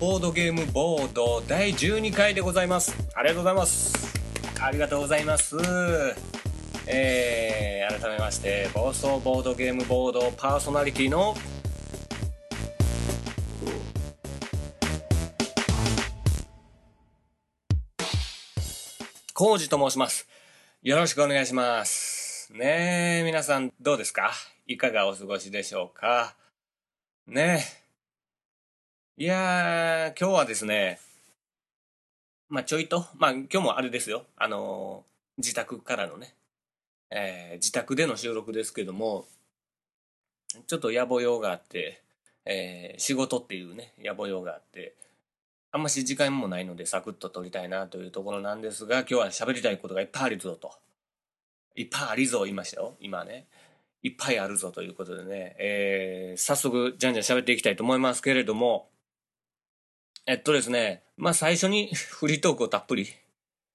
ボードゲームボード第12回でございます。ありがとうございます。ありがとうございます。えー、改めまして暴走ボードゲームボードパーソナリティのコウジと申します。よろしくお願いします。ねえ皆さんどうですか？いかがお過ごしでしょうか？ねえ。いやー、今日はですね、まあちょいと、まあ今日もあれですよ、あのー自宅からのね、えー自宅での収録ですけども、ちょっと野暮用があって、えー仕事っていうね、野暮用があって、あんまし時間もないのでサクッと撮りたいなというところなんですが、今日は喋りたいことがいっぱいあるぞと。いっぱいありぞ言いましたよ、今ね。いっぱいあるぞということでね、えー早速、じゃんじゃん喋っていきたいと思いますけれども、えっとですね、まあ最初に フリートークをたっぷり、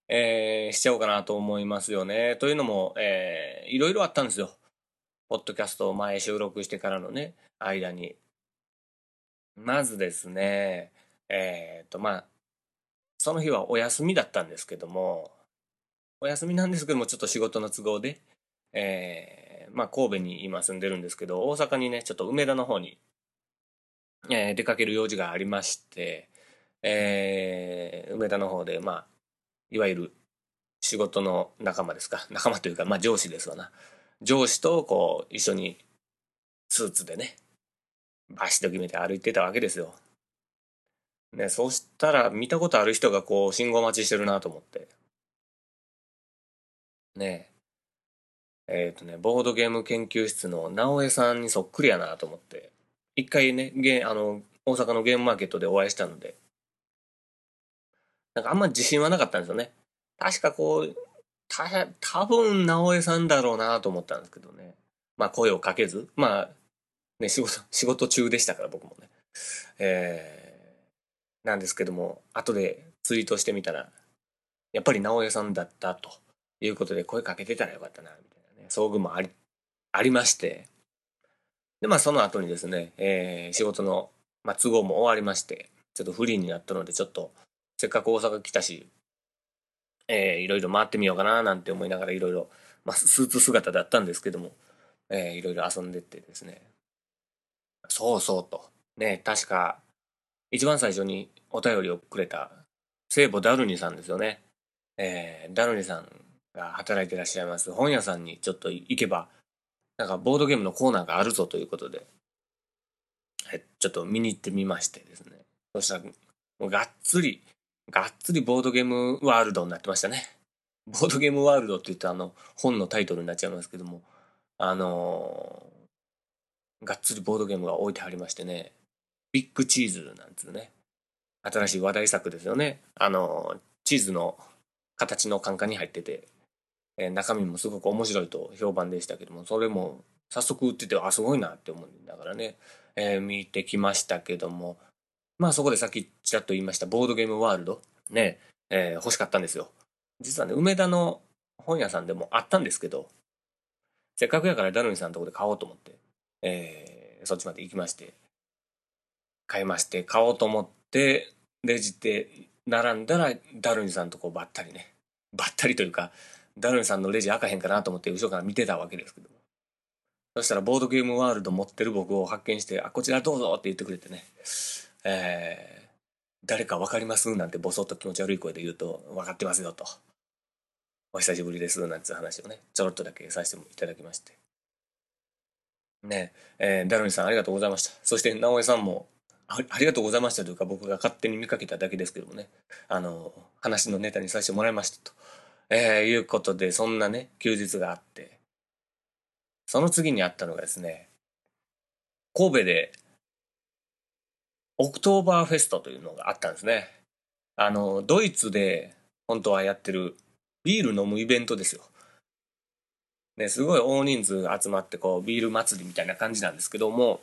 えーしちゃおうかなと思いますよね。というのも、えーいろいろあったんですよ。ポッドキャストを前収録してからのね、間に。まずですね、えーっと、まあ、その日はお休みだったんですけども、お休みなんですけども、ちょっと仕事の都合で、えーまあ神戸に今住んでるんですけど、大阪にね、ちょっと梅田の方に、えー出かける用事がありまして、えー梅田の方で、まあ、いわゆる仕事の仲間ですか、仲間というか、まあ上司ですわな。上司とこう、一緒にスーツでね、バシッと決めて歩いてたわけですよ。ね、そうしたら見たことある人がこう、信号待ちしてるなと思って。ねえ。えっ、とね、ボードゲーム研究室の直江さんにそっくりやなと思って。一回ね、ゲあの、大阪のゲームマーケットでお会いしたので、なんかあんま自信はなかったんですよね。確かこう、た、多分直江さんだろうなと思ったんですけどね。まあ声をかけず、まあ、ね、仕事、仕事中でしたから僕もね。えー、なんですけども、後でツイートしてみたら、やっぱり直江さんだったということで声かけてたらよかったな、みたいなね、遭遇もあり、ありまして、で、まあその後にですね、えー仕事の、まあ、都合も終わりまして、ちょっとフリーになったので、ちょっと、せっかく大阪来たし、えーいろいろ回ってみようかななんて思いながらいろいろ、まあスーツ姿だったんですけども、えーいろいろ遊んでってですね、そうそうと、ね、確か、一番最初にお便りをくれた、聖母ダルニさんですよね。えーダルニさんが働いてらっしゃいます本屋さんにちょっと行けば、なんかボードゲームのコーナーがあるぞということで、はいちょっと見に行ってみましてですね。そしたら、もうがっつり、がっつりボードゲームワールドになってましたね。ボードゲームワールドって言うとあの本のタイトルになっちゃいますけども、あのーがっつりボードゲームが置いてありましてね、ビッグチーズなんですね。新しい話題作ですよね。あのーチーズの形のカンカンに入ってて、えー中身もすごく面白いと評判でしたけども、それも早速売ってて、あ、すごいなって思いながらね、えー見てきましたけども、まあそこでさっきちらっと言いましたボードゲームワールド、ね、えー欲しかったんですよ。実はね、梅田の本屋さんでもあったんですけど、せっかくやからダルニさんのとこで買おうと思って、えーそっちまで行きまして、買いまして、買おうと思って、レジで並んだらダルニさんとこばったりね、ばったりというか、ダルニさんのレジ開かへんかなと思って後ろから見てたわけですけど。そしたらボードゲームワールド持ってる僕を発見して、あ、こちらどうぞって言ってくれてね、えー誰かわかりますなんてボソッと気持ち悪い声で言うと、分かってますよと。お久しぶりですなんて話をね、ちょろっとだけさせていただきまして。ねえーダルニさんありがとうございました。そして直江さんもあありがとうございましたというか僕が勝手に見かけただけですけどもね、あの、話のネタにさせてもらいましたと。えーいうことで、そんなね、休日があって、その次にあったのがですね、神戸で、オクトーバーフェストというのがあったんですね。あの、ドイツで本当はやってるビール飲むイベントですよ。ね、すごい大人数集まってこうビール祭りみたいな感じなんですけども、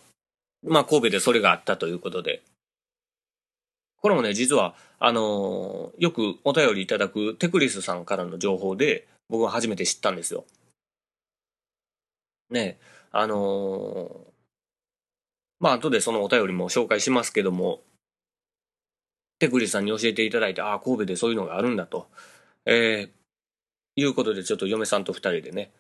まあ神戸でそれがあったということで、これもね、実は、あのー、よくお便りいただくテクリスさんからの情報で、僕は初めて知ったんですよ。ね、あのー、まあ後でそのお便りも紹介しますけども、テクリスさんに教えていただいて、ああ、神戸でそういうのがあるんだと、えー、いうことでちょっと嫁さんと二人でね、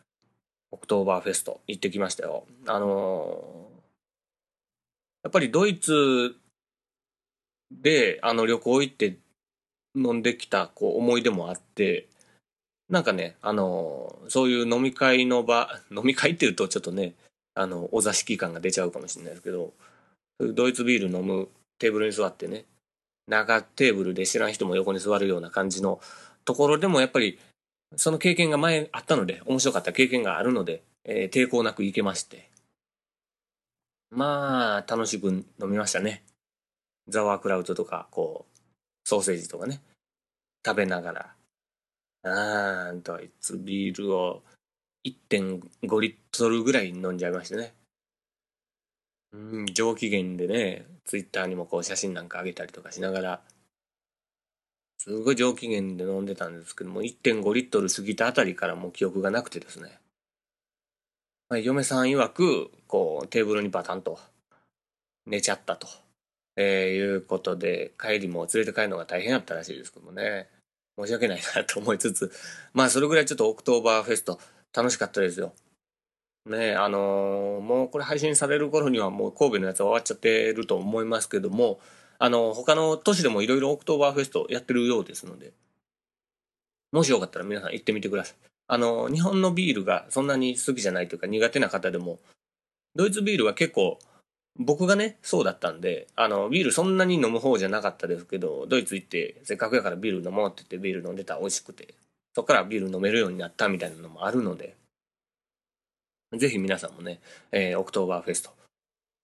オクトーバーフェスト行ってきましたよ。あのー、やっぱりドイツで、あの旅行行って飲んできたこう思い出もあって、なんかね、あの、そういう飲み会の場、飲み会っていうとちょっとね、あの、お座敷感が出ちゃうかもしれないですけど、ドイツビール飲むテーブルに座ってね、長テーブルで知らん人も横に座るような感じのところでもやっぱり、その経験が前あったので、面白かった経験があるので、えー、抵抗なく行けまして。まあ、楽しく飲みましたね。ザワークラウトとか、こう、ソーセージとかね、食べながら、あー、ドイツビールを1.5リットルぐらい飲んじゃいましてね。うん、上機嫌でね、ツイッターにもこう写真なんか上げたりとかしながら、すごい上機嫌で飲んでたんですけども、1.5リットル過ぎたあたりからもう記憶がなくてですね。まあ、嫁さん曰く、こう、テーブルにバタンと寝ちゃったと。えー、いうことで、帰りも連れて帰るのが大変だったらしいですけどもね。申し訳ないなと思いつつ、まあそれぐらいちょっとオクトーバーフェスト楽しかったですよ。ねあのー、もうこれ配信される頃にはもう神戸のやつは終わっちゃってると思いますけども、あの、他の都市でもいろいろオクトーバーフェストやってるようですので、もしよかったら皆さん行ってみてください。あの、日本のビールがそんなに好きじゃないというか苦手な方でも、ドイツビールは結構僕がね、そうだったんで、あの、ビールそんなに飲む方じゃなかったですけど、ドイツ行って、せっかくやからビール飲もうって言ってビール飲んでたら美味しくて、そこからビール飲めるようになったみたいなのもあるので、ぜひ皆さんもね、えー、オクトーバーフェスト、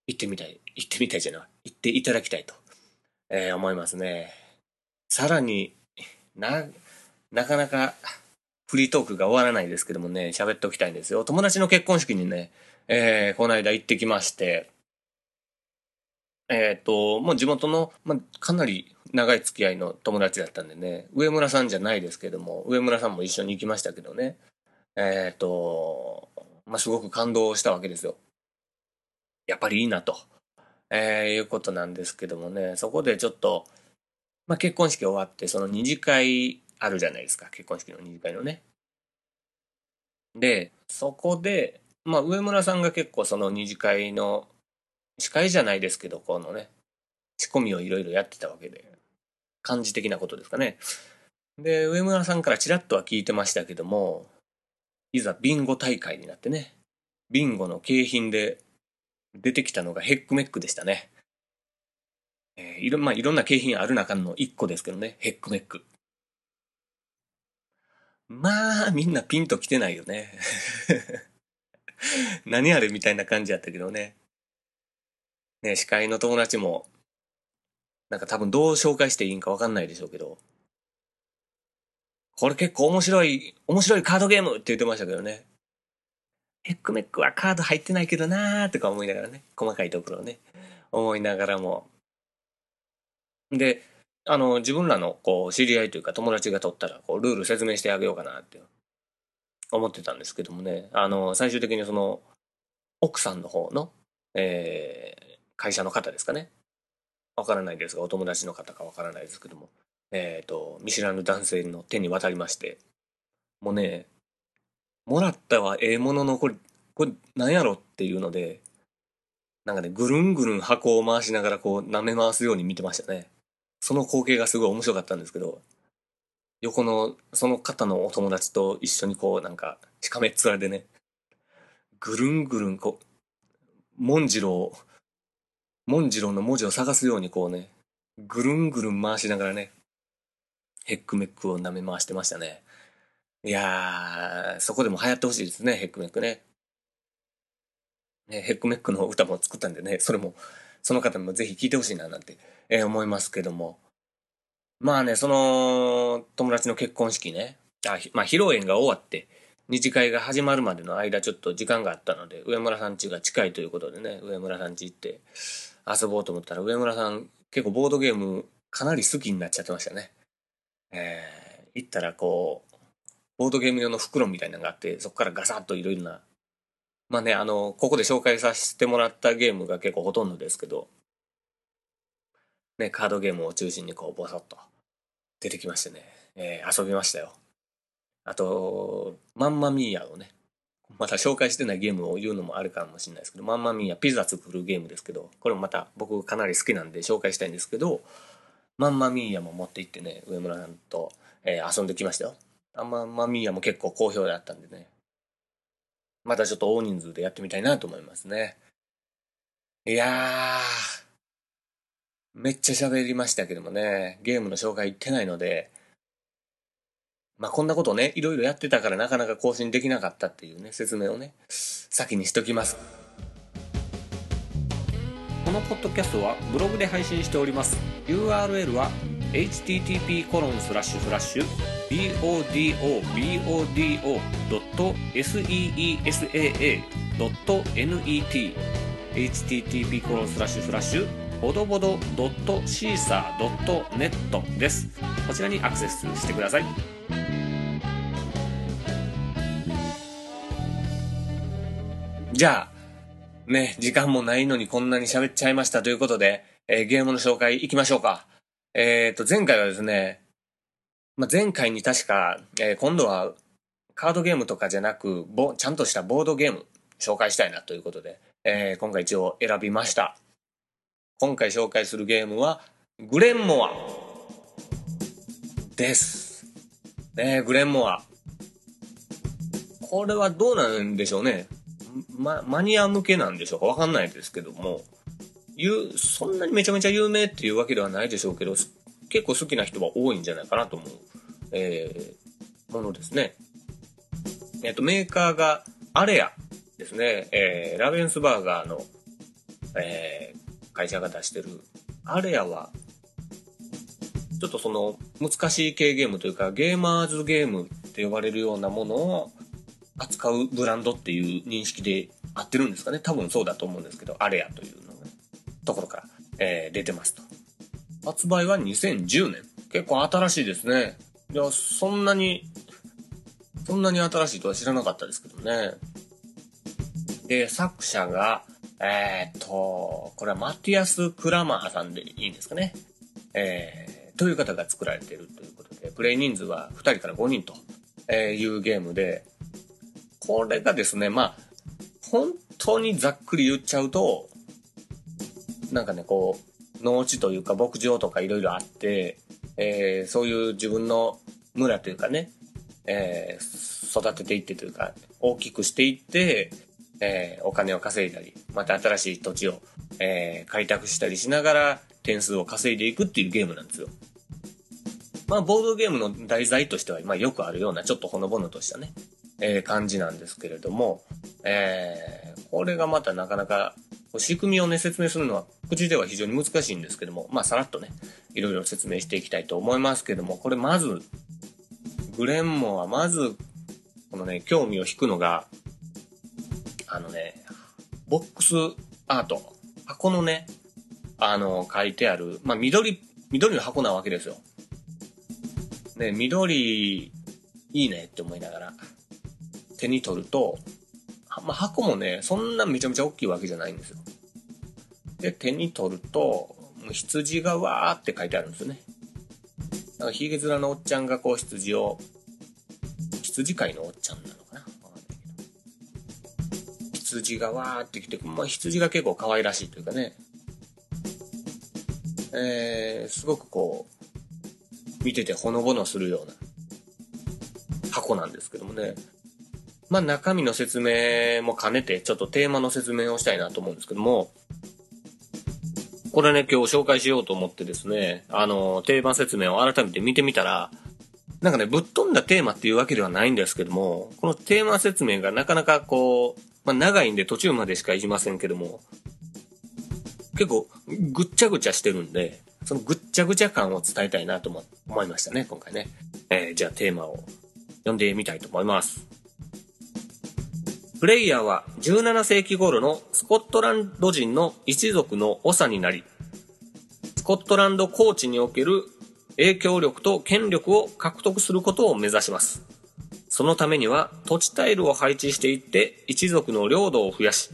行ってみたい、行ってみたいじゃない、行っていただきたいと、えー、思いますね。さらにな、なかなかフリートークが終わらないですけどもね、喋っておきたいんですよ。友達の結婚式にね、えー、この間行ってきまして、えっ、ー、と、もう地元の、まあ、かなり長い付き合いの友達だったんでね、上村さんじゃないですけども、上村さんも一緒に行きましたけどね、えっ、ー、と、まあ、すごく感動したわけですよ。やっぱりいいなと、えー、いうことなんですけどもね、そこでちょっと、まあ、結婚式終わって、その二次会あるじゃないですか、結婚式の二次会のね。で、そこで、まあ、上村さんが結構その二次会の司会じゃないですけど、このね、仕込みをいろいろやってたわけで、漢字的なことですかね。で、上村さんからちらっとは聞いてましたけども、いざビンゴ大会になってね、ビンゴの景品で出てきたのがヘックメックでしたね。えー、いろ,、まあ、いろんな景品ある中の一個ですけどね、ヘックメック。まあ、みんなピンと来てないよね。何あれみたいな感じやったけどね。ね、司会の友達も、なんか多分どう紹介していいんかわかんないでしょうけど、これ結構面白い、面白いカードゲームって言ってましたけどね。ヘックメックはカード入ってないけどなーとか思いながらね、細かいところをね、思いながらも。で、あの、自分らのこう知り合いというか友達が取ったら、こうルール説明してあげようかなって思ってたんですけどもね、あの、最終的にその、奥さんの方の、え、会社の方ですかね。わからないですが、お友達の方かわからないですけども、えっ、ー、と、見知らぬ男性の手に渡りまして、もうね、もらったはええものの、これ、これ何やろっていうので、なんかね、ぐるんぐるん箱を回しながらこう舐め回すように見てましたね。その光景がすごい面白かったんですけど、横のその方のお友達と一緒にこうなんかしかめっ面でね、ぐるんぐるんこう、モンジローモンジローの文字を探すようにこうね、ぐるんぐるん回しながらね、ヘックメックを舐め回してましたね。いやー、そこでも流行ってほしいですね、ヘックメックね。ね、ヘックメックの歌も作ったんでね、それも、その方にもぜひ聴いてほしいななんて、えー、思いますけども。まあね、その、友達の結婚式ね、あまあ、披露宴が終わって、二次会が始まるまでの間ちょっと時間があったので、上村さん家が近いということでね、上村さん家行って遊ぼうと思ったら、上村さん結構ボードゲームかなり好きになっちゃってましたね。えー、行ったらこう、ボードゲーム用の袋みたいなのがあって、そこからガサッといろいろな、まあね、あの、ここで紹介させてもらったゲームが結構ほとんどですけど、ね、カードゲームを中心にこう、ボソッと出てきましてね、えー、遊びましたよ。あと、マンマミーヤをね、また紹介してないゲームを言うのもあるかもしれないですけど、マンマミーヤピザ作るゲームですけど、これもまた僕かなり好きなんで紹介したいんですけど、マンマミーヤも持って行ってね、上村さんと、えー、遊んできましたよ。あマンマミーヤも結構好評だったんでね。またちょっと大人数でやってみたいなと思いますね。いやー、めっちゃ喋りましたけどもね、ゲームの紹介行ってないので、まあこんなことね、いろいろやってたからなかなか更新できなかったっていうね、説明をね、先にしときます。このポッドキャストはブログで配信しております。URL は http コロンスラッシュスラッシュ bodobodo.seesaa.net http コロンスラッシュスラッシュボドボドドットシーサードットネットです。こちらにアクセスしてください。じゃあ、ね、時間もないのにこんなに喋っちゃいましたということで、えー、ゲームの紹介いきましょうか。えっ、と、前回はですね、まあ、前回に確か、えー、今度はカードゲームとかじゃなく、ぼ、ちゃんとしたボードゲーム紹介したいなということで、えー、今回一応選びました。今回紹介するゲームは、グレンモアです。ねグレンモア。これはどうなんでしょうね。ま、マニア向けなんでしょうかわかんないですけども、ゆそんなにめちゃめちゃ有名っていうわけではないでしょうけど、結構好きな人は多いんじゃないかなと思う、えー、ものですね。えっ、と、メーカーがアレアですね。えー、ラベンスバーガーの、えー、会社が出してるアレアは、ちょっとその難しい系ゲームというかゲーマーズゲームって呼ばれるようなものを扱うブランドっていう認識で合ってるんですかね？多分そうだと思うんですけど、アレアというのが、ねところから、えー、出てますと。発売は2010年。結構新しいですね。いや、そんなに、そんなに新しいとは知らなかったですけどね。で、作者が、えー、っと、これはマティアス・クラマーさんでいいんですかね？えー、という方が作られているということで、プレイ人数は2人から5人というゲームで、これがですね、まあ、本当にざっくり言っちゃうと、なんかね、こう、農地というか牧場とかいろいろあって、えー、そういう自分の村というかね、えー、育てていってというか、大きくしていって、えー、お金を稼いだり、また新しい土地を、えー、開拓したりしながら点数を稼いでいくっていうゲームなんですよ。まあ、ボードゲームの題材としては、まあ、よくあるような、ちょっとほのぼのとしたね、えー、感じなんですけれども、えー、これがまたなかなか仕組みをね、説明するのは口では非常に難しいんですけども、まあさらっとね、いろいろ説明していきたいと思いますけども、これまず、グレンモはまず、このね、興味を引くのが、あのね、ボックスアート、箱のね、あの、書いてある、まあ緑、緑の箱なわけですよ。ね、緑、いいねって思いながら、手に取ると、まあ、箱もね、そんなめちゃめちゃ大きいわけじゃないんですよ。で、手に取ると、羊がわーって書いてあるんですよね。だからヒゲ面のおっちゃんがこう羊を、羊飼いのおっちゃんなのかな？わかんないけど。羊がわーって来て、まあ羊が結構可愛らしいというかね。えー、すごくこう、見ててほのぼのするような箱なんですけどもね。まあ中身の説明も兼ねて、ちょっとテーマの説明をしたいなと思うんですけども、これね、今日紹介しようと思ってですね、あの、テーマ説明を改めて見てみたら、なんかね、ぶっ飛んだテーマっていうわけではないんですけども、このテーマ説明がなかなかこう、まあ長いんで途中までしかいきませんけども、結構ぐっちゃぐちゃしてるんで、そのぐっちゃぐちゃ感を伝えたいなと思思いましたね、今回ね。えー、じゃあテーマを読んでみたいと思います。プレイヤーは17世紀頃のスコットランド人の一族の長になり、スコットランド高地における影響力と権力を獲得することを目指します。そのためには土地タイルを配置していって一族の領土を増やし、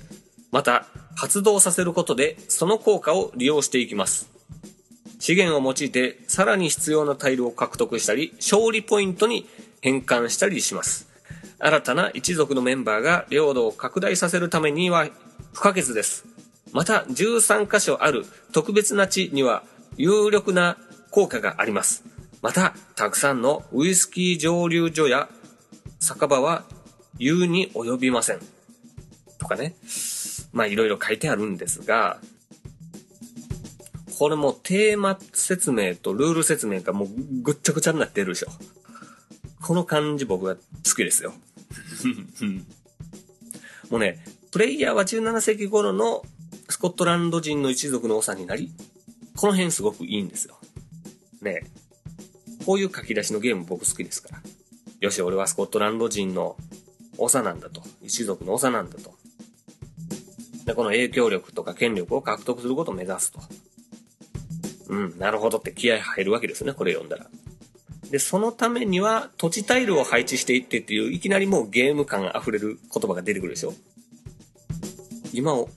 また発動させることでその効果を利用していきます。資源を用いてさらに必要なタイルを獲得したり、勝利ポイントに変換したりします。新たな一族のメンバーが領土を拡大させるためには不可欠です。また13箇所ある特別な地には有力な効果があります。また、たくさんのウイスキー蒸留所や酒場は言うに及びません。とかね。まあいろいろ書いてあるんですが、これもテーマ説明とルール説明がもうぐっちゃぐちゃになってるでしょ。この感じ僕は好きですよ。もうね、プレイヤーは17世紀頃のスコットランド人の一族の長になり、この辺すごくいいんですよ。ねこういう書き出しのゲーム僕好きですから。よし、俺はスコットランド人の長なんだと。一族の長なんだと。で、この影響力とか権力を獲得することを目指すと。うん、なるほどって気合入るわけですね、これ読んだら。で、そのためには土地タイルを配置していってっていう、いきなりもうゲーム感溢れる言葉が出てくるでしょ？今を、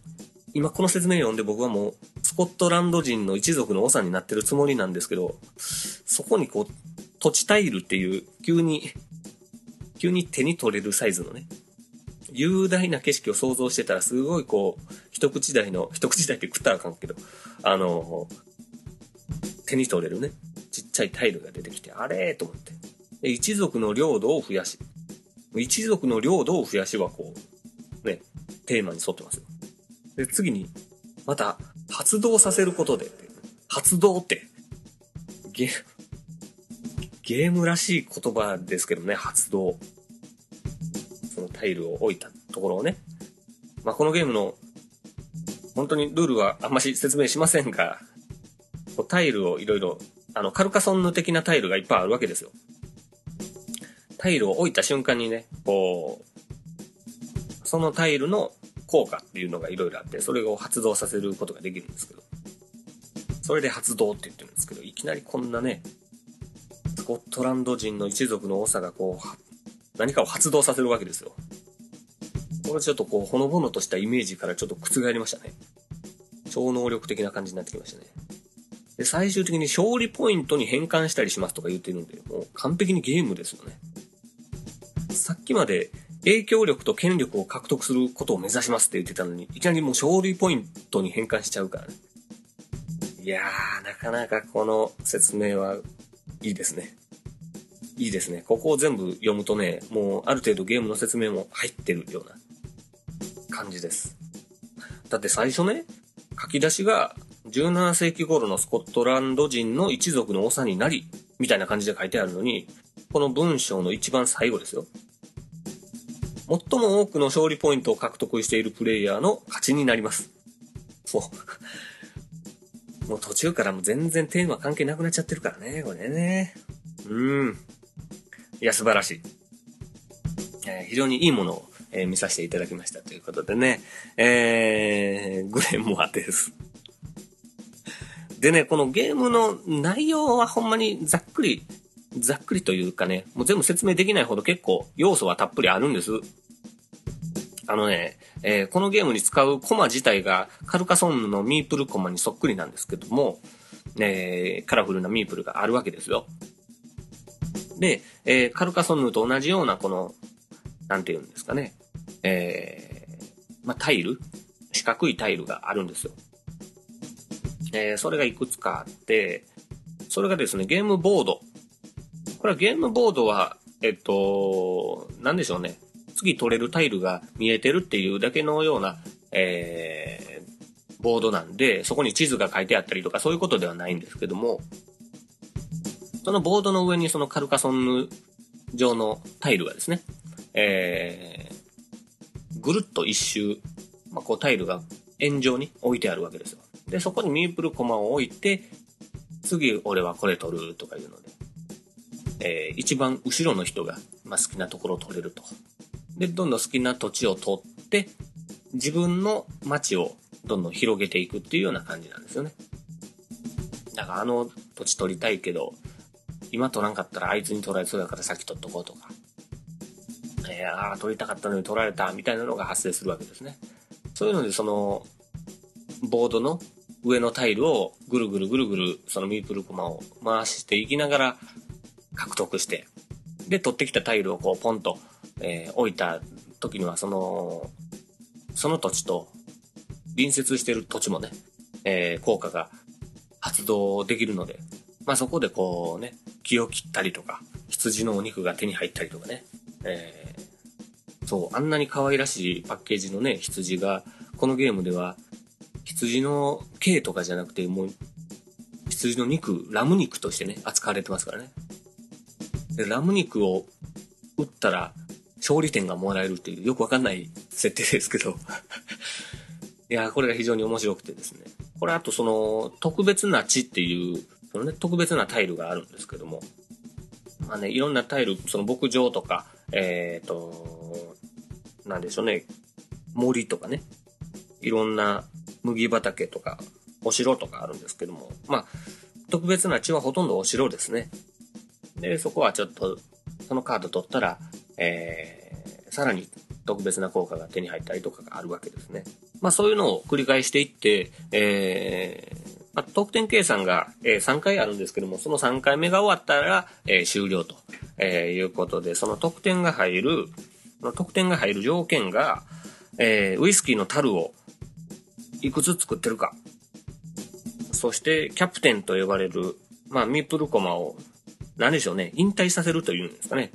今この説明読んで僕はもう、スコットランド人の一族の長になってるつもりなんですけど、そこにこう、土地タイルっていう、急に、急に手に取れるサイズのね、雄大な景色を想像してたら、すごいこう、一口大の、一口大って食ったらあかんけど、あの、手に取れるね、ちっちゃいタイルが出てきて、あれと思って。で一族の領土を増やし。一族の領土を増やしはこう、ね、テーマに沿ってますよ。で、次に、また、発動させることで、発動って、ゲ、ゲームらしい言葉ですけどね、発動。そのタイルを置いたところをね。まあ、このゲームの、本当にルールはあんまし説明しませんが、タイルをいろいろ、あの、カルカソンヌ的なタイルがいっぱいあるわけですよ。タイルを置いた瞬間にね、こう、そのタイルの効果っていうのがいろいろあって、それを発動させることができるんですけど、それで発動って言ってるんですけど、いきなりこんなね、スコットランド人の一族の長がこう、何かを発動させるわけですよ。これちょっとこう、ほのぼのとしたイメージからちょっと覆りましたね。超能力的な感じになってきましたね。で、最終的に勝利ポイントに変換したりしますとか言ってるんで、もう完璧にゲームですよね。さっきまで影響力と権力を獲得することを目指しますって言ってたのに、いきなりもう勝利ポイントに変換しちゃうからね。いやー、なかなかこの説明はいいですね。いいですね。ここを全部読むとね、もうある程度ゲームの説明も入ってるような感じです。だって最初ね、書き出しが17世紀頃のスコットランド人の一族の長になり、みたいな感じで書いてあるのに、この文章の一番最後ですよ。最も多くの勝利ポイントを獲得しているプレイヤーの勝ちになります。もう、もう途中からも全然テーマ関係なくなっちゃってるからね、これね。うん。いや、素晴らしい。えー非常にいいものを、えー見させていただきましたということでね、えー、グレンモアです。でね、このゲームの内容はほんまにざっくり、ざっくりというかね、もう全部説明できないほど結構要素はたっぷりあるんです。あのね、えーこのゲームに使うコマ自体がカルカソンヌのミープルコマにそっくりなんですけども、えーカラフルなミープルがあるわけですよ。で、えーカルカソンヌと同じようなこの、なんて言うんですかね、えーまあ、タイル？四角いタイルがあるんですよ。えーそれがいくつかあって、それがですね、ゲームボード。これはゲームボードは、えっと、なんでしょうね。次取れるタイルが見えてるっていうだけのような、えーボードなんで、そこに地図が書いてあったりとかそういうことではないんですけども、そのボードの上にそのカルカソンヌ状のタイルがですね、えーぐるっと一周、まあ、こうタイルが円状に置いてあるわけですよ。で、そこにミープルコマを置いて、次俺はこれ取るとかいうので、えー、一番後ろの人が、まあ、好きなところを取れると。で、どんどん好きな土地を取って、自分の街をどんどん広げていくっていうような感じなんですよね。だからあの土地取りたいけど、今取らんかったらあいつに取られそうだから先取っとこうとか。えー、ああ、取りたかったのに取られたみたいなのが発生するわけですね。そういうのでその、ボードの上のタイルをぐるぐるぐるぐるそのミープルコマを回していきながら獲得して、で、取ってきたタイルをこうポンと、えー、置いた時にはその、その土地と隣接してる土地もね、えー、効果が発動できるので、まあそこでこうね、気を切ったりとか、羊のお肉が手に入ったりとかね、えー、そう、あんなに可愛らしいパッケージのね、羊が、このゲームでは、羊の毛とかじゃなくて、もう、羊の肉、ラム肉としてね、扱われてますからね。で、ラム肉を打ったら、勝利点がもらえるっていう、よくわかんない設定ですけど いや、これが非常に面白くてですね。これあとその、特別な地っていう、そのね、特別なタイルがあるんですけども、まあね、いろんなタイル、その牧場とか、えっ、ー、と、なんでしょうね、森とかね、いろんな麦畑とか、お城とかあるんですけども、まあ、特別な地はほとんどお城ですね。で、そこはちょっと、そのカード取ったら、えー、さらに特別な効果が手に入ったりとかがあるわけですね。まあそういうのを繰り返していって、えー、まあ、得点計算が、えー、3回あるんですけども、その3回目が終わったら、えー、終了と、えー、いうことで、その得点が入る、その得点が入る条件が、えー、ウイスキーの樽をいくつ作ってるか。そして、キャプテンと呼ばれる、まあ、ミープルコマを、何でしょうね、引退させるというんですかね。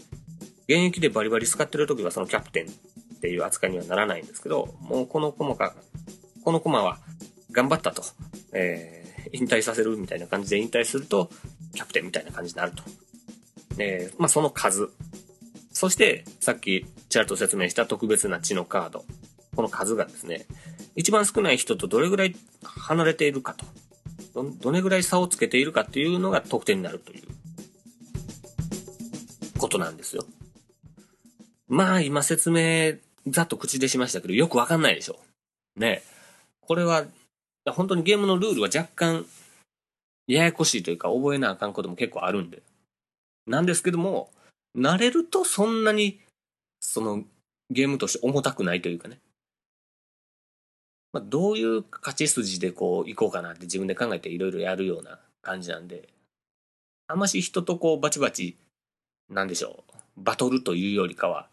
現役でバリバリ使ってる時はそのキャプテンっていう扱いにはならないんですけど、もうこのコマか、このコマは頑張ったと、えー、引退させるみたいな感じで引退すると、キャプテンみたいな感じになると。えー、まあその数。そして、さっきちらっと説明した特別な血のカード。この数がですね、一番少ない人とどれぐらい離れているかと。ど、どれぐらい差をつけているかっていうのが得点になるということなんですよ。まあ今説明ざっと口でしましたけど、よくわかんないでしょ。ね。これは、本当にゲームのルールは若干、ややこしいというか、覚えなあかんことも結構あるんで。なんですけども、慣れるとそんなに、その、ゲームとして重たくないというかね。まあ、どういう勝ち筋でこう、行こうかなって自分で考えていろいろやるような感じなんで、あんまし人とこう、バチバチ、なんでしょう、バトルというよりかは、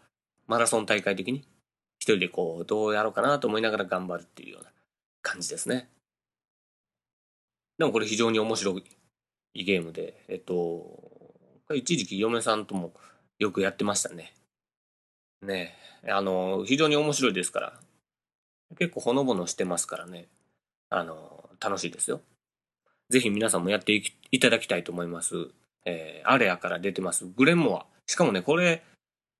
マラソン大会的に一人でこう、どうやろうかなと思いながら頑張るっていうような感じですね。でもこれ非常に面白いゲームで、えっと、一時期嫁さんともよくやってましたね。ねあの、非常に面白いですから、結構ほのぼのしてますからね、あの、楽しいですよ。ぜひ皆さんもやっていただきたいと思います。えー、アレアから出てます、グレンモア。しかもね、これ、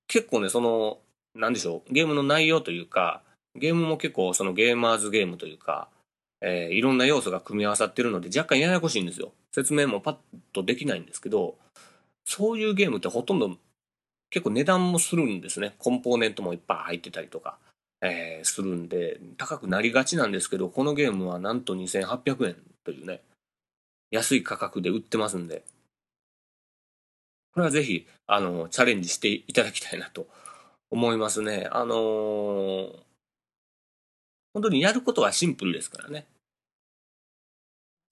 結構ね、その、なんでしょう、ゲームの内容というか、ゲームも結構そのゲーマーズゲームというか、えー、いろんな要素が組み合わさってるので若干ややこしいんですよ。説明もパッとできないんですけど、そういうゲームってほとんど結構値段もするんですね。コンポーネントもいっぱい入ってたりとか、えー、するんで、高くなりがちなんですけど、このゲームはなんと2800円というね、安い価格で売ってますんで、これはぜひ、あの、チャレンジしていただきたいなと思いますね。あのー、本当にやることはシンプルですからね。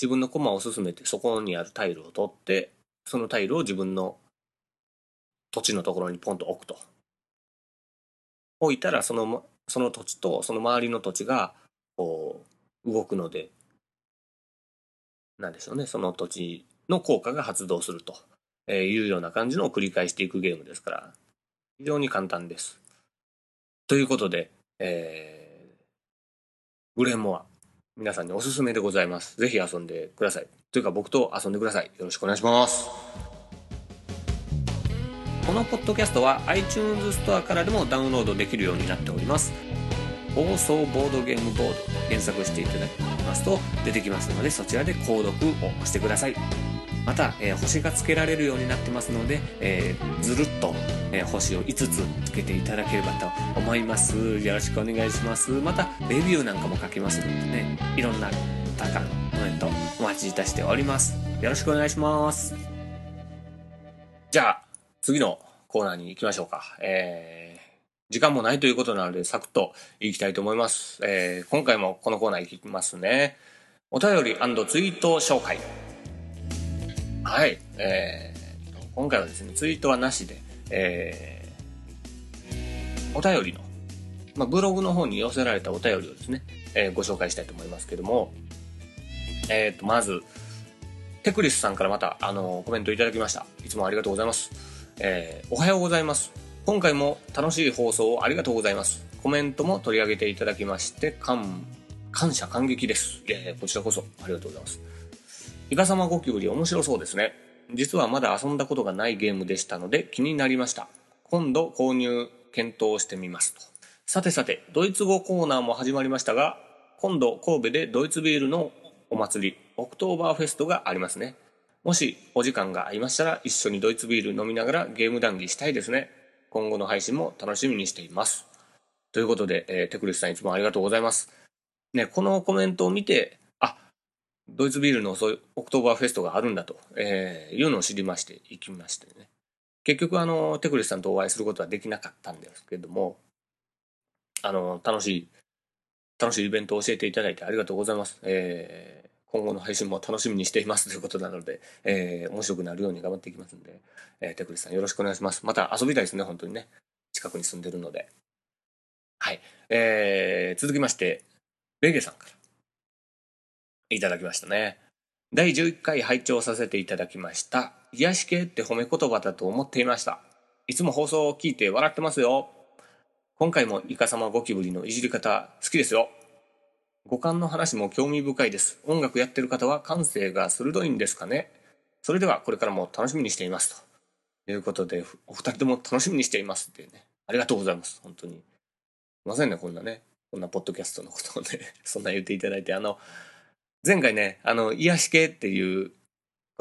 自分のコマを進めて、そこにあるタイルを取って、そのタイルを自分の土地のところにポンと置くと。置いたら、その、その土地とその周りの土地が、こう、動くので、なんでしょうね、その土地の効果が発動するというような感じのを繰り返していくゲームですから、非常に簡単です。ということで、えー、グレンモア、皆さんにおすすめでございます。ぜひ遊んでください。というか僕と遊んでください。よろしくお願いします。このポッドキャストは iTunes ストアからでもダウンロードできるようになっております。放送ボードゲームボード検索していただきますと出てきますのでそちらで購読をしてください。また、えー、星がつけられるようになってますので、えー、ずるっと、えー、星を5つつけていただければと思います。よろしくお願いします。またレビューなんかも書きますのでねいろんな方のコメントお待ちいたしております。よろしくお願いします。じゃあ次のコーナーに行きましょうかえー時間もないということなので、サクッといきたいと思います。えー、今回もこのコーナー行きますね。お便りツイート紹介。はい。えー、今回はですね、ツイートはなしで、えー、お便りの、まあ、ブログの方に寄せられたお便りをですね、えー、ご紹介したいと思いますけども、えっ、ー、と、まず、テクリスさんからまた、あの、コメントいただきました。いつもありがとうございます。えー、おはようございます。今回も楽しい放送をありがとうございます。コメントも取り上げていただきまして、感、感謝感激です。いやいや、こちらこそありがとうございます。イカサマゴキブリ面白そうですね。実はまだ遊んだことがないゲームでしたので気になりました。今度購入検討してみますと。さてさて、ドイツ語コーナーも始まりましたが、今度神戸でドイツビールのお祭り、オクトーバーフェストがありますね。もしお時間がありましたら一緒にドイツビール飲みながらゲーム談義したいですね。今後の配信も楽しみにしています。ということで、えー、テクリスさんいつもありがとうございます。ね、このコメントを見て、あ、ドイツビールのそういうオクトーバーフェストがあるんだと、えー、いうのを知りまして行きましてね。結局あの、テクリスさんとお会いすることはできなかったんですけども、あの、楽しい、楽しいイベントを教えていただいてありがとうございます。えー、今後の配信も楽しみにしていますということなので、えー、面白くなるように頑張っていきますんで、えー、テクリスさんよろしくお願いします。また遊びたいですね、本当にね。近くに住んでるので。はい。えー、続きまして、ベゲさんからいただきましたね。第11回拝聴させていただきました。癒し系って褒め言葉だと思っていました。いつも放送を聞いて笑ってますよ。今回もイカ様ゴキブリのいじり方好きですよ。五感の話も興味深いです。音楽やってる方は感性が鋭いんですかね。それではこれからも楽しみにしています。ということで、お二人とも楽しみにしていますってね。ありがとうございます。本当に。すいませんね、こんなね。こんなポッドキャストのことをね、そんな言っていただいて。あの、前回ね、あの、癒し系っていう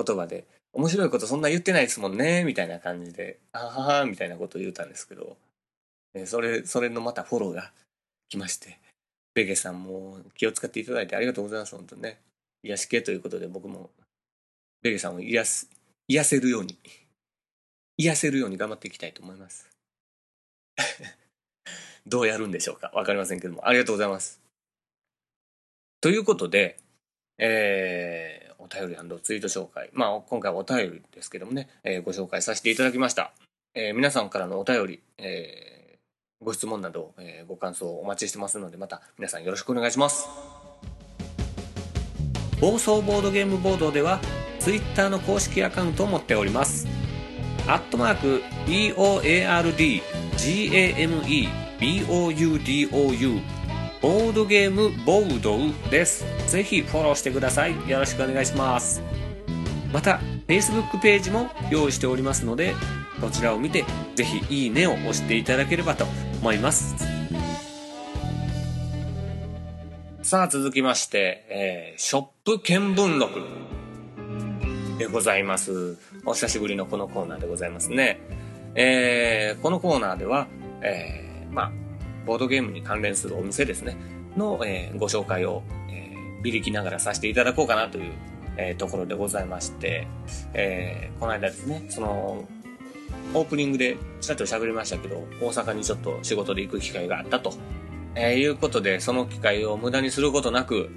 言葉で、面白いことそんな言ってないですもんね、みたいな感じで、あははみたいなことを言ったんですけど、それ、それのまたフォローが来まして、ベゲさんも気を使っていただいてありがとうございます、本当にね。癒し系ということで僕も、ベゲさんを癒す、癒せるように、癒せるように頑張っていきたいと思います。どうやるんでしょうか？わかりませんけども、ありがとうございます。ということで、えー、お便りツイート紹介。まあ、今回はお便りですけどもね、えー、ご紹介させていただきました。えー、皆さんからのお便り、えーご質問など、えー、ご感想をお待ちしてますのでまた皆さんよろしくお願いします。放送ボードゲームボードでは Twitter の公式アカウントを持っております。アットマーク BOARDGAMEBOUDOU ボードゲームボードです。ぜひフォローしてください。よろしくお願いします。また Facebook ページも用意しておりますのでこちらを見てぜひいいねを押していただければと思います。さあ続きまして、えー、ショップ見聞録でございます。お久しぶりのこのコーナーでございますね。えー、このコーナーでは、えー、まあボードゲームに関連するお店ですね。の、えー、ご紹介を、えー、ビリきながらさせていただこうかなという、えー、ところでございまして、えー、この間ですねそのオープニングでちらっと喋りましたけど、大阪にちょっと仕事で行く機会があったと、えー、いうことで、その機会を無駄にすることなく、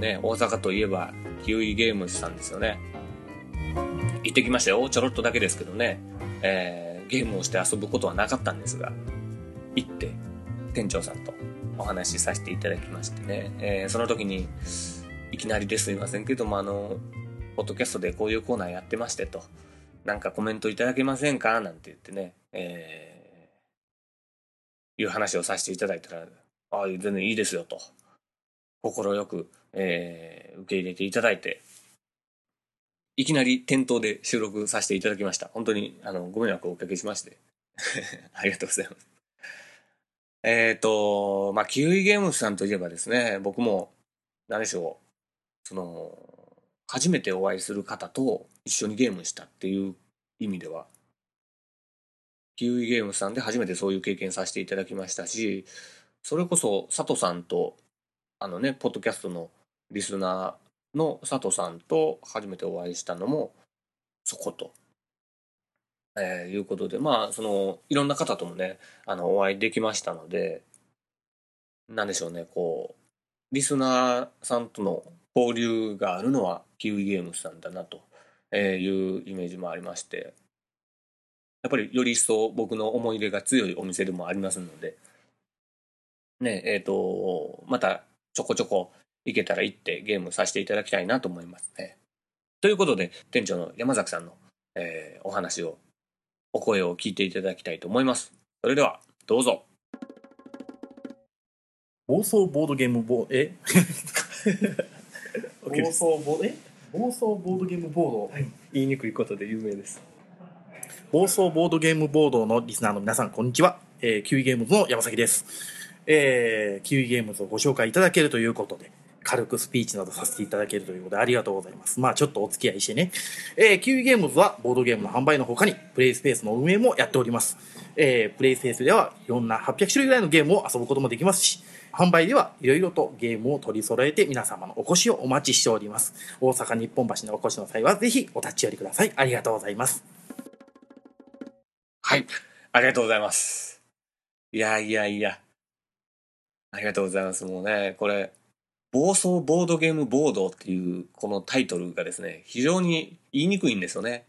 ね、大阪といえば、キウイゲームズさんですよね。行ってきましたよ。ちょろっとだけですけどね。えー、ゲームをして遊ぶことはなかったんですが、行って、店長さんとお話しさせていただきましてね。えー、その時に、いきなりですいませんけども、あの、ポッドキャストでこういうコーナーやってましてと。なんかコメントいただけませんか？なんて言ってね、えー、いう話をさせていただいたら、ああ、全然いいですよと、快く、えー、受け入れていただいて、いきなり店頭で収録させていただきました。本当に、あの、ご迷惑をおかけしまして、ありがとうございます。えっ、と、まあ、キウイゲームズさんといえばですね、僕も、何でしょう、その、初めてお会いする方と一緒にゲームしたっていう意味では、キウイゲームさんで初めてそういう経験させていただきましたし、それこそ佐藤さんと、あのね、ポッドキャストのリスナーの佐藤さんと初めてお会いしたのも、そこと、えーいうことで、まあ、その、いろんな方ともね、あの、お会いできましたので、なんでしょうね、こう、リスナーさんとの交流があるのはキウイゲームさんだなと。えーいうイメージもありまして、やっぱりより一層僕の思い入れが強いお店でもありますので、ね、えっ、と、またちょこちょこ行けたら行ってゲームさせていただきたいなと思いますね。ということで、店長の山崎さんの、えーお話を、お声を聞いていただきたいと思います。それでは、どうぞ。暴走ボードゲームボード、え？暴走ボード、え？暴走ボードゲームボード、言いにくいことで有名です。暴走ボードゲームボードのリスナーの皆さん、こんにちは。えーキウイゲームズの山崎です。えーキウイゲームズをご紹介いただけるということで、軽くスピーチなどさせていただけるということでありがとうございます。まあちょっとお付き合いしてね。えーキウイゲームズはボードゲームの販売の他に、プレイスペースの運営もやっております。えープレイスペースではいろんな800種類ぐらいのゲームを遊ぶこともできますし、販売ではいろいろとゲームを取り揃えて皆様のお越しをお待ちしております。大阪日本橋にお越しの際はぜひお立ち寄りください。ありがとうございます。はい。ありがとうございます。いやいやいや。ありがとうございます。もうね、これ、暴走ボードゲームボードっていうこのタイトルがですね、非常に言いにくいんですよね。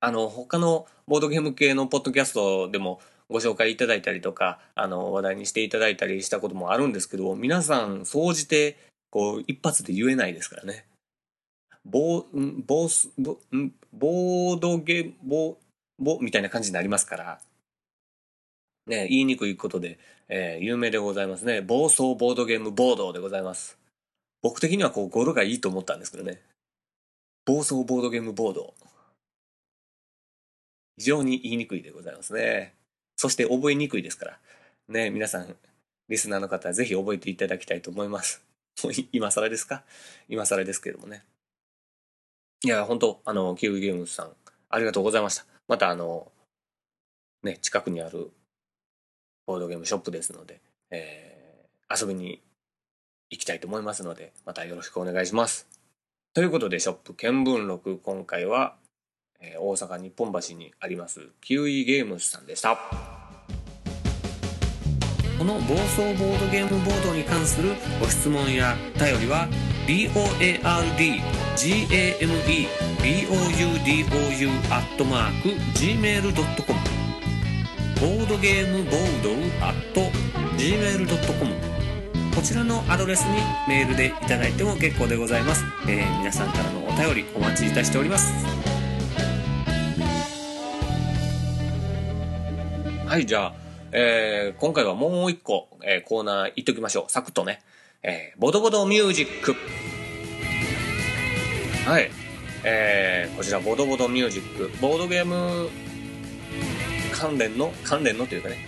あの、他のボードゲーム系のポッドキャストでもご紹介いただいたりとか、あの、話題にしていただいたりしたこともあるんですけど、皆さん、総じて、こう、一発で言えないですからね。ボー、んボース、ボんボードゲー、ボ、ボみたいな感じになりますから、ね、言いにくいことで、えー有名でございますね。暴走ボードゲームボードでございます。僕的にはこう語呂がいいと思ったんですけどね。暴走ボードゲームボード。非常に言いにくいでございますね。そして覚えにくいですから。ね、皆さん、リスナーの方、ぜひ覚えていただきたいと思います。今更ですか？今更ですけどもね。いや、本当あの、キウイゲームズさん、ありがとうございました。また、あの、ね、近くにあるボードゲームショップですので、えー遊びに行きたいと思いますので、またよろしくお願いします。ということで、ショップ見聞録、今回は、え大阪日本橋にあります、キウイゲームズさんでした。この暴走ボードゲームボードに関するご質問やお便りは boardgameboudou.gmail.com ボードゲームボード .gmail.com こちらのアドレスにメールでいただいても結構でございます、えー皆さんからのお便りお待ちいたしております。はい、じゃあ、えー今回はもう一個、えーコーナー行っときましょう。サクッとね。えーボドボドミュージック。はい。えーこちら、ボドボドミュージック。ボードゲーム関連の、関連のというかね、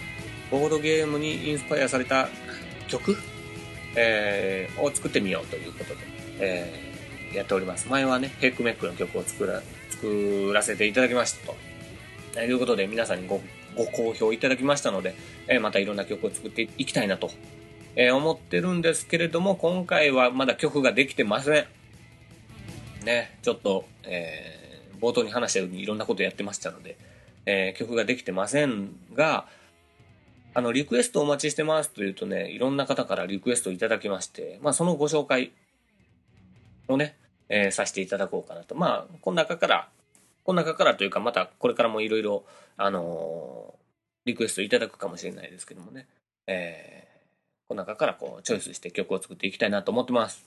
ボードゲームにインスパイアされた曲、えーを作ってみようということで、えーやっております。前はね、ヘックメックの曲を作ら、作らせていただきましたと。ということで皆さんにごご好評いただきましたので、えーまたいろんな曲を作っていきたいなと、えー思ってるんですけれども今回はまだ曲ができてません。ねちょっと、えー冒頭に話したようにいろんなことやってましたので、え曲ができてませんがあのリクエストお待ちしてますというとねいろんな方からリクエストいただきまして、まあ、そのご紹介をね、えさせていただこうかなと。まあこの中からこの中からというかまたこれからもいろいろあのーリクエストいただくかもしれないですけどもね、えーこの中からこうチョイスして曲を作っていきたいなと思ってます。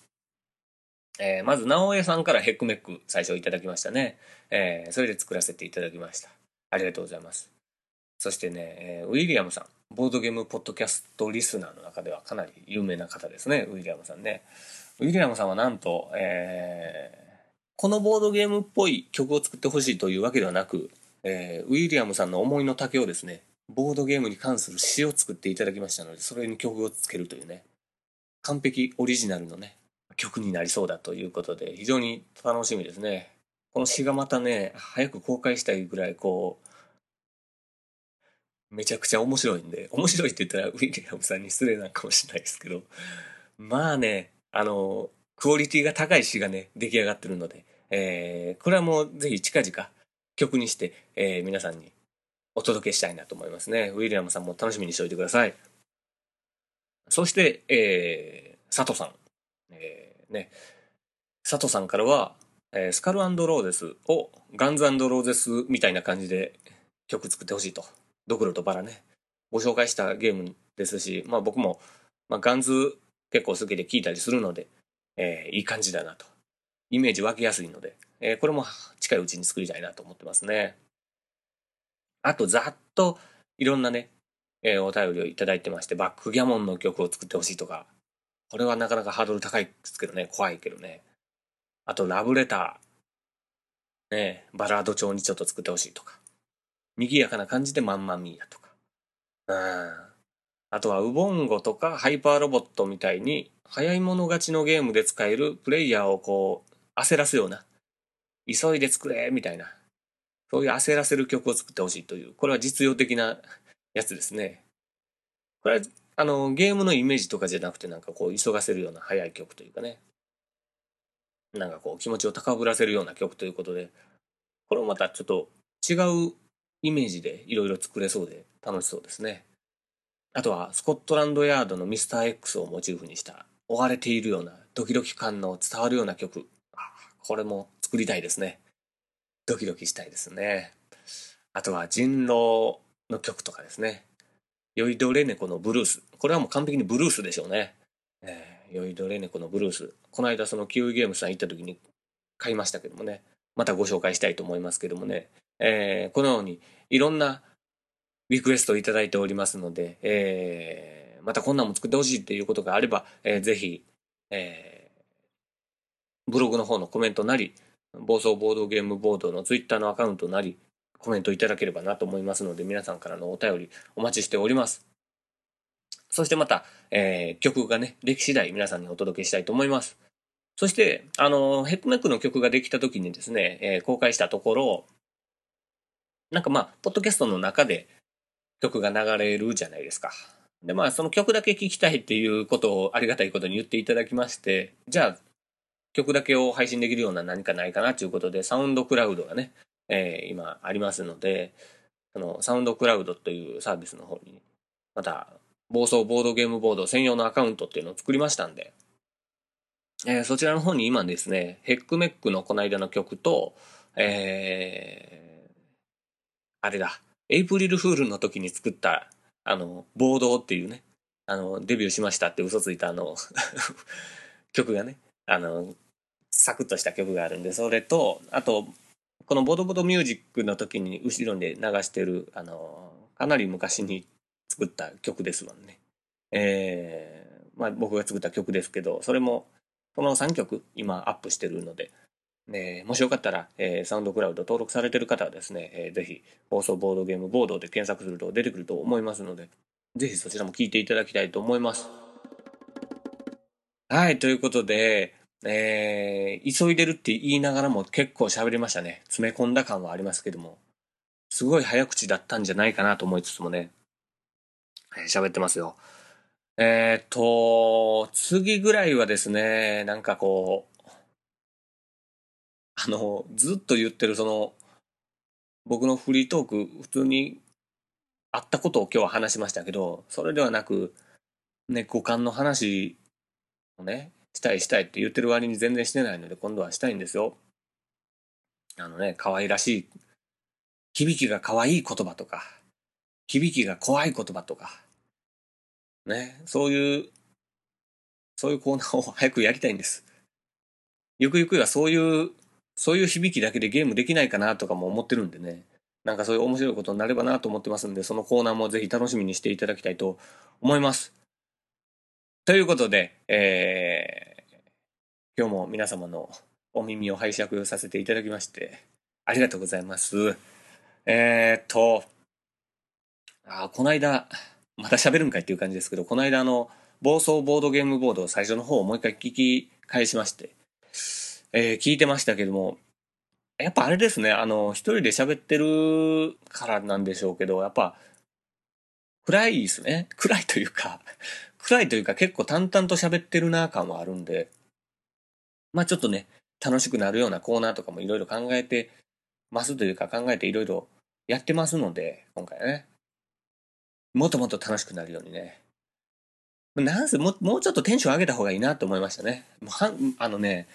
えーまず直江さんからヘックメック最初いただきましたね、えーそれで作らせていただきました。ありがとうございます。そしてね、えーウィリアムさん。ボードゲームポッドキャストリスナーの中ではかなり有名な方ですね。ウィリアムさんね。ウィリアムさんはなんと、えーこのボードゲームっぽい曲を作ってほしいというわけではなく、えーウィリアムさんの思いの丈をですねボードゲームに関する詩を作っていただきましたので、それに曲をつけるというね、完璧オリジナルのね、曲になりそうだということで、非常に楽しみですね。この詩がまたね、早く公開したいぐらい、こう、めちゃくちゃ面白いんで、面白いって言ったらウィリアムさんに失礼なのかもしれないですけど、まあね、あの、クオリティが高い詩がね、出来上がってるので、えー、これはもうぜひ近々曲にして、えー、皆さんにお届けしたいなと思いますね。ウィリアムさんも楽しみにしておいてください。そして、えー、佐藤さん。えー、ね、佐藤さんからは、えー、スカルローゼスをガンズローゼスみたいな感じで曲作ってほしいと。ドクロとバラね。ご紹介したゲームですし、まあ僕も、まあ、ガンズ結構好きで聴いたりするので、えー、いい感じだなと。イメージ湧きやすいので、えー、これも近いうちに作りたいなと思ってますね。あと、ざっといろんなね、えー、お便りをいただいてまして、バックギャモンの曲を作ってほしいとか、これはなかなかハードル高いですけどね、怖いけどね。あと、ラブレター、ね、バラード調にちょっと作ってほしいとか、賑やかな感じでマンマミーヤとか、うん。あとは、ウボンゴとかハイパーロボットみたいに、早い者勝ちのゲームで使えるプレイヤーをこう、焦らすような、急いで作れみたいなそういう焦らせる曲を作ってほしいという、これは実用的なやつですね。これは、あの、ゲームのイメージとかじゃなくて、なんかこう、急がせるような速い曲というかね。なんかこう、気持ちを高ぶらせるような曲ということで、これもまたちょっと違うイメージでいろいろ作れそうで楽しそうですね。あとは、スコットランドヤードのミスター X をモチーフにした、追われているような、ドキドキ感の伝わるような曲。これも作りたいですね。ドキドキしたいですね。あとは人狼の曲とかですね。酔いどれ猫のブルース。これはもう完璧にブルースでしょうね。えー、酔いどれ猫のブルース。この間そのキウイゲームさん行った時に買いましたけどもね。またご紹介したいと思いますけどもね。えー、このようにいろんなリクエストいただいておりますので、えー、またこんなんも作ってほしいっていうことがあれば、えー、ぜひ、えー、ブログの方のコメントなり、暴走ボードゲームボードのツイッターのアカウントなり、コメントいただければなと思いますので、皆さんからのお便りお待ちしております。そしてまた、えー、曲がね、でき次第皆さんにお届けしたいと思います。そして、あの、ヘッドネックの曲ができた時にですね、えー、公開したところ、なんかまあ、ポッドキャストの中で曲が流れるじゃないですか。で、まあ、その曲だけ聴きたいっていうことをありがたいことに言っていただきまして、じゃあ、曲だけを配信できるような何かないかなということで、サウンドクラウドがね、えー、今ありますので、そのサウンドクラウドというサービスの方に、また、暴走ボードゲームボード専用のアカウントっていうのを作りましたんで、えー、そちらの方に今ですね、ヘックメックのこの間の曲と、えー、あれだ、エイプリルフールの時に作った、あの、ボードっていうね、あの、デビューしましたって嘘ついたあの 曲がね、あの、サクッとした曲があるんで、それと、あと、このボドボドミュージックの時に後ろで流してる、あの、かなり昔に作った曲ですもんね。えー、まあ僕が作った曲ですけど、それも、この3曲今アップしてるので、えー、もしよかったら、えー、サウンドクラウド登録されてる方はですね、えー、ぜひ、放送ボードゲームボードで検索すると出てくると思いますので、ぜひそちらも聞いていただきたいと思います。はい、ということで、えー、急いでるって言いながらも結構喋りましたね。詰め込んだ感はありますけども。すごい早口だったんじゃないかなと思いつつもね。喋、えー、ってますよ。えー、っと、次ぐらいはですね、なんかこう、あの、ずっと言ってるその、僕のフリートーク、普通にあったことを今日は話しましたけど、それではなく、ね、五感の話をね、したいしたいって言ってる割に全然してないので、今度はしたいんですよ。あのね、可愛らしい、響きが可愛い言葉とか、響きが怖い言葉とか、ね、そういう、そういうコーナーを早くやりたいんです。ゆくゆくはそういう、そういう響きだけでゲームできないかなとかも思ってるんでね。なんかそういう面白いことになればなと思ってますんで、そのコーナーもぜひ楽しみにしていただきたいと思います。ということで、えー、今日も皆様のお耳を拝借させていただきまして、ありがとうございます。えー、っと、あーこの間、また喋るんかいっていう感じですけど、この間あの、暴走ボードゲームボードを最初の方をもう一回聞き返しまして、えー聞いてましたけども、やっぱあれですね、あの、一人で喋ってるからなんでしょうけど、やっぱ、暗いですね。暗いというか、暗いというか結構淡々と喋ってるな感はあるんで、まあちょっとね、楽しくなるようなコーナーとかもいろいろ考えてますというか考えていろいろやってますので、今回はね。もっともっと楽しくなるようにね。なんせも、もうちょっとテンション上げた方がいいなと思いましたね。もうはんあのね、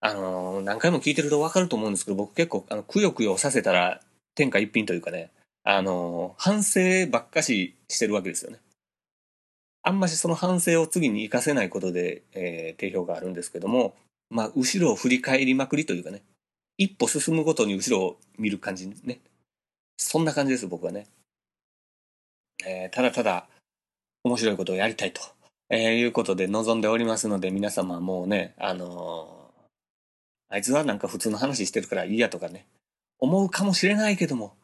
あのー何回も聞いてるとわかると思うんですけど、僕結構、あの、くよくよさせたら天下一品というかね、あのー反省ばっかししてるわけですよね。あんましその反省を次に活かせないことで、えー定評があるんですけども、まあ、後ろを振り返りまくりというかね、一歩進むごとに後ろを見る感じね。そんな感じです、僕はね。えーただただ面白いことをやりたいと、えーいうことで望んでおりますので、皆様もうね、あのーあいつはなんか普通の話してるからいいやとかね、思うかもしれないけども、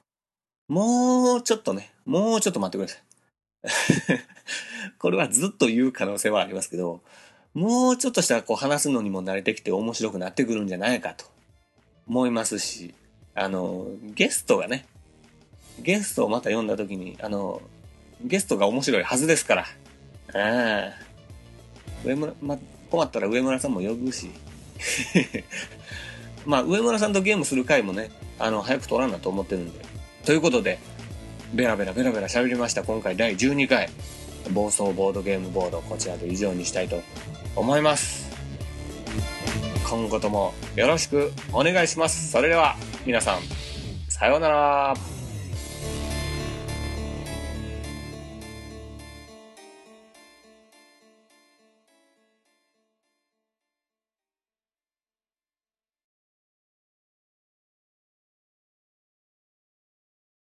もうちょっとね、もうちょっと待ってください。これはずっと言う可能性はありますけど、もうちょっとしたらこう話すのにも慣れてきて面白くなってくるんじゃないかと思いますし、あの、ゲストがね、ゲストをまた読んだ時に、あの、ゲストが面白いはずですから。ああ。上村、ま、困ったら上村さんも呼ぶし。まあ、上村さんとゲームする回もね、あの、早く撮らんなと思ってるんで。ということで、ベラベラベラベラ喋りました。今回第12回、暴走ボードゲームボード、こちらで以上にしたいと思います。今後ともよろしくお願いします。それでは、皆さん、さようなら。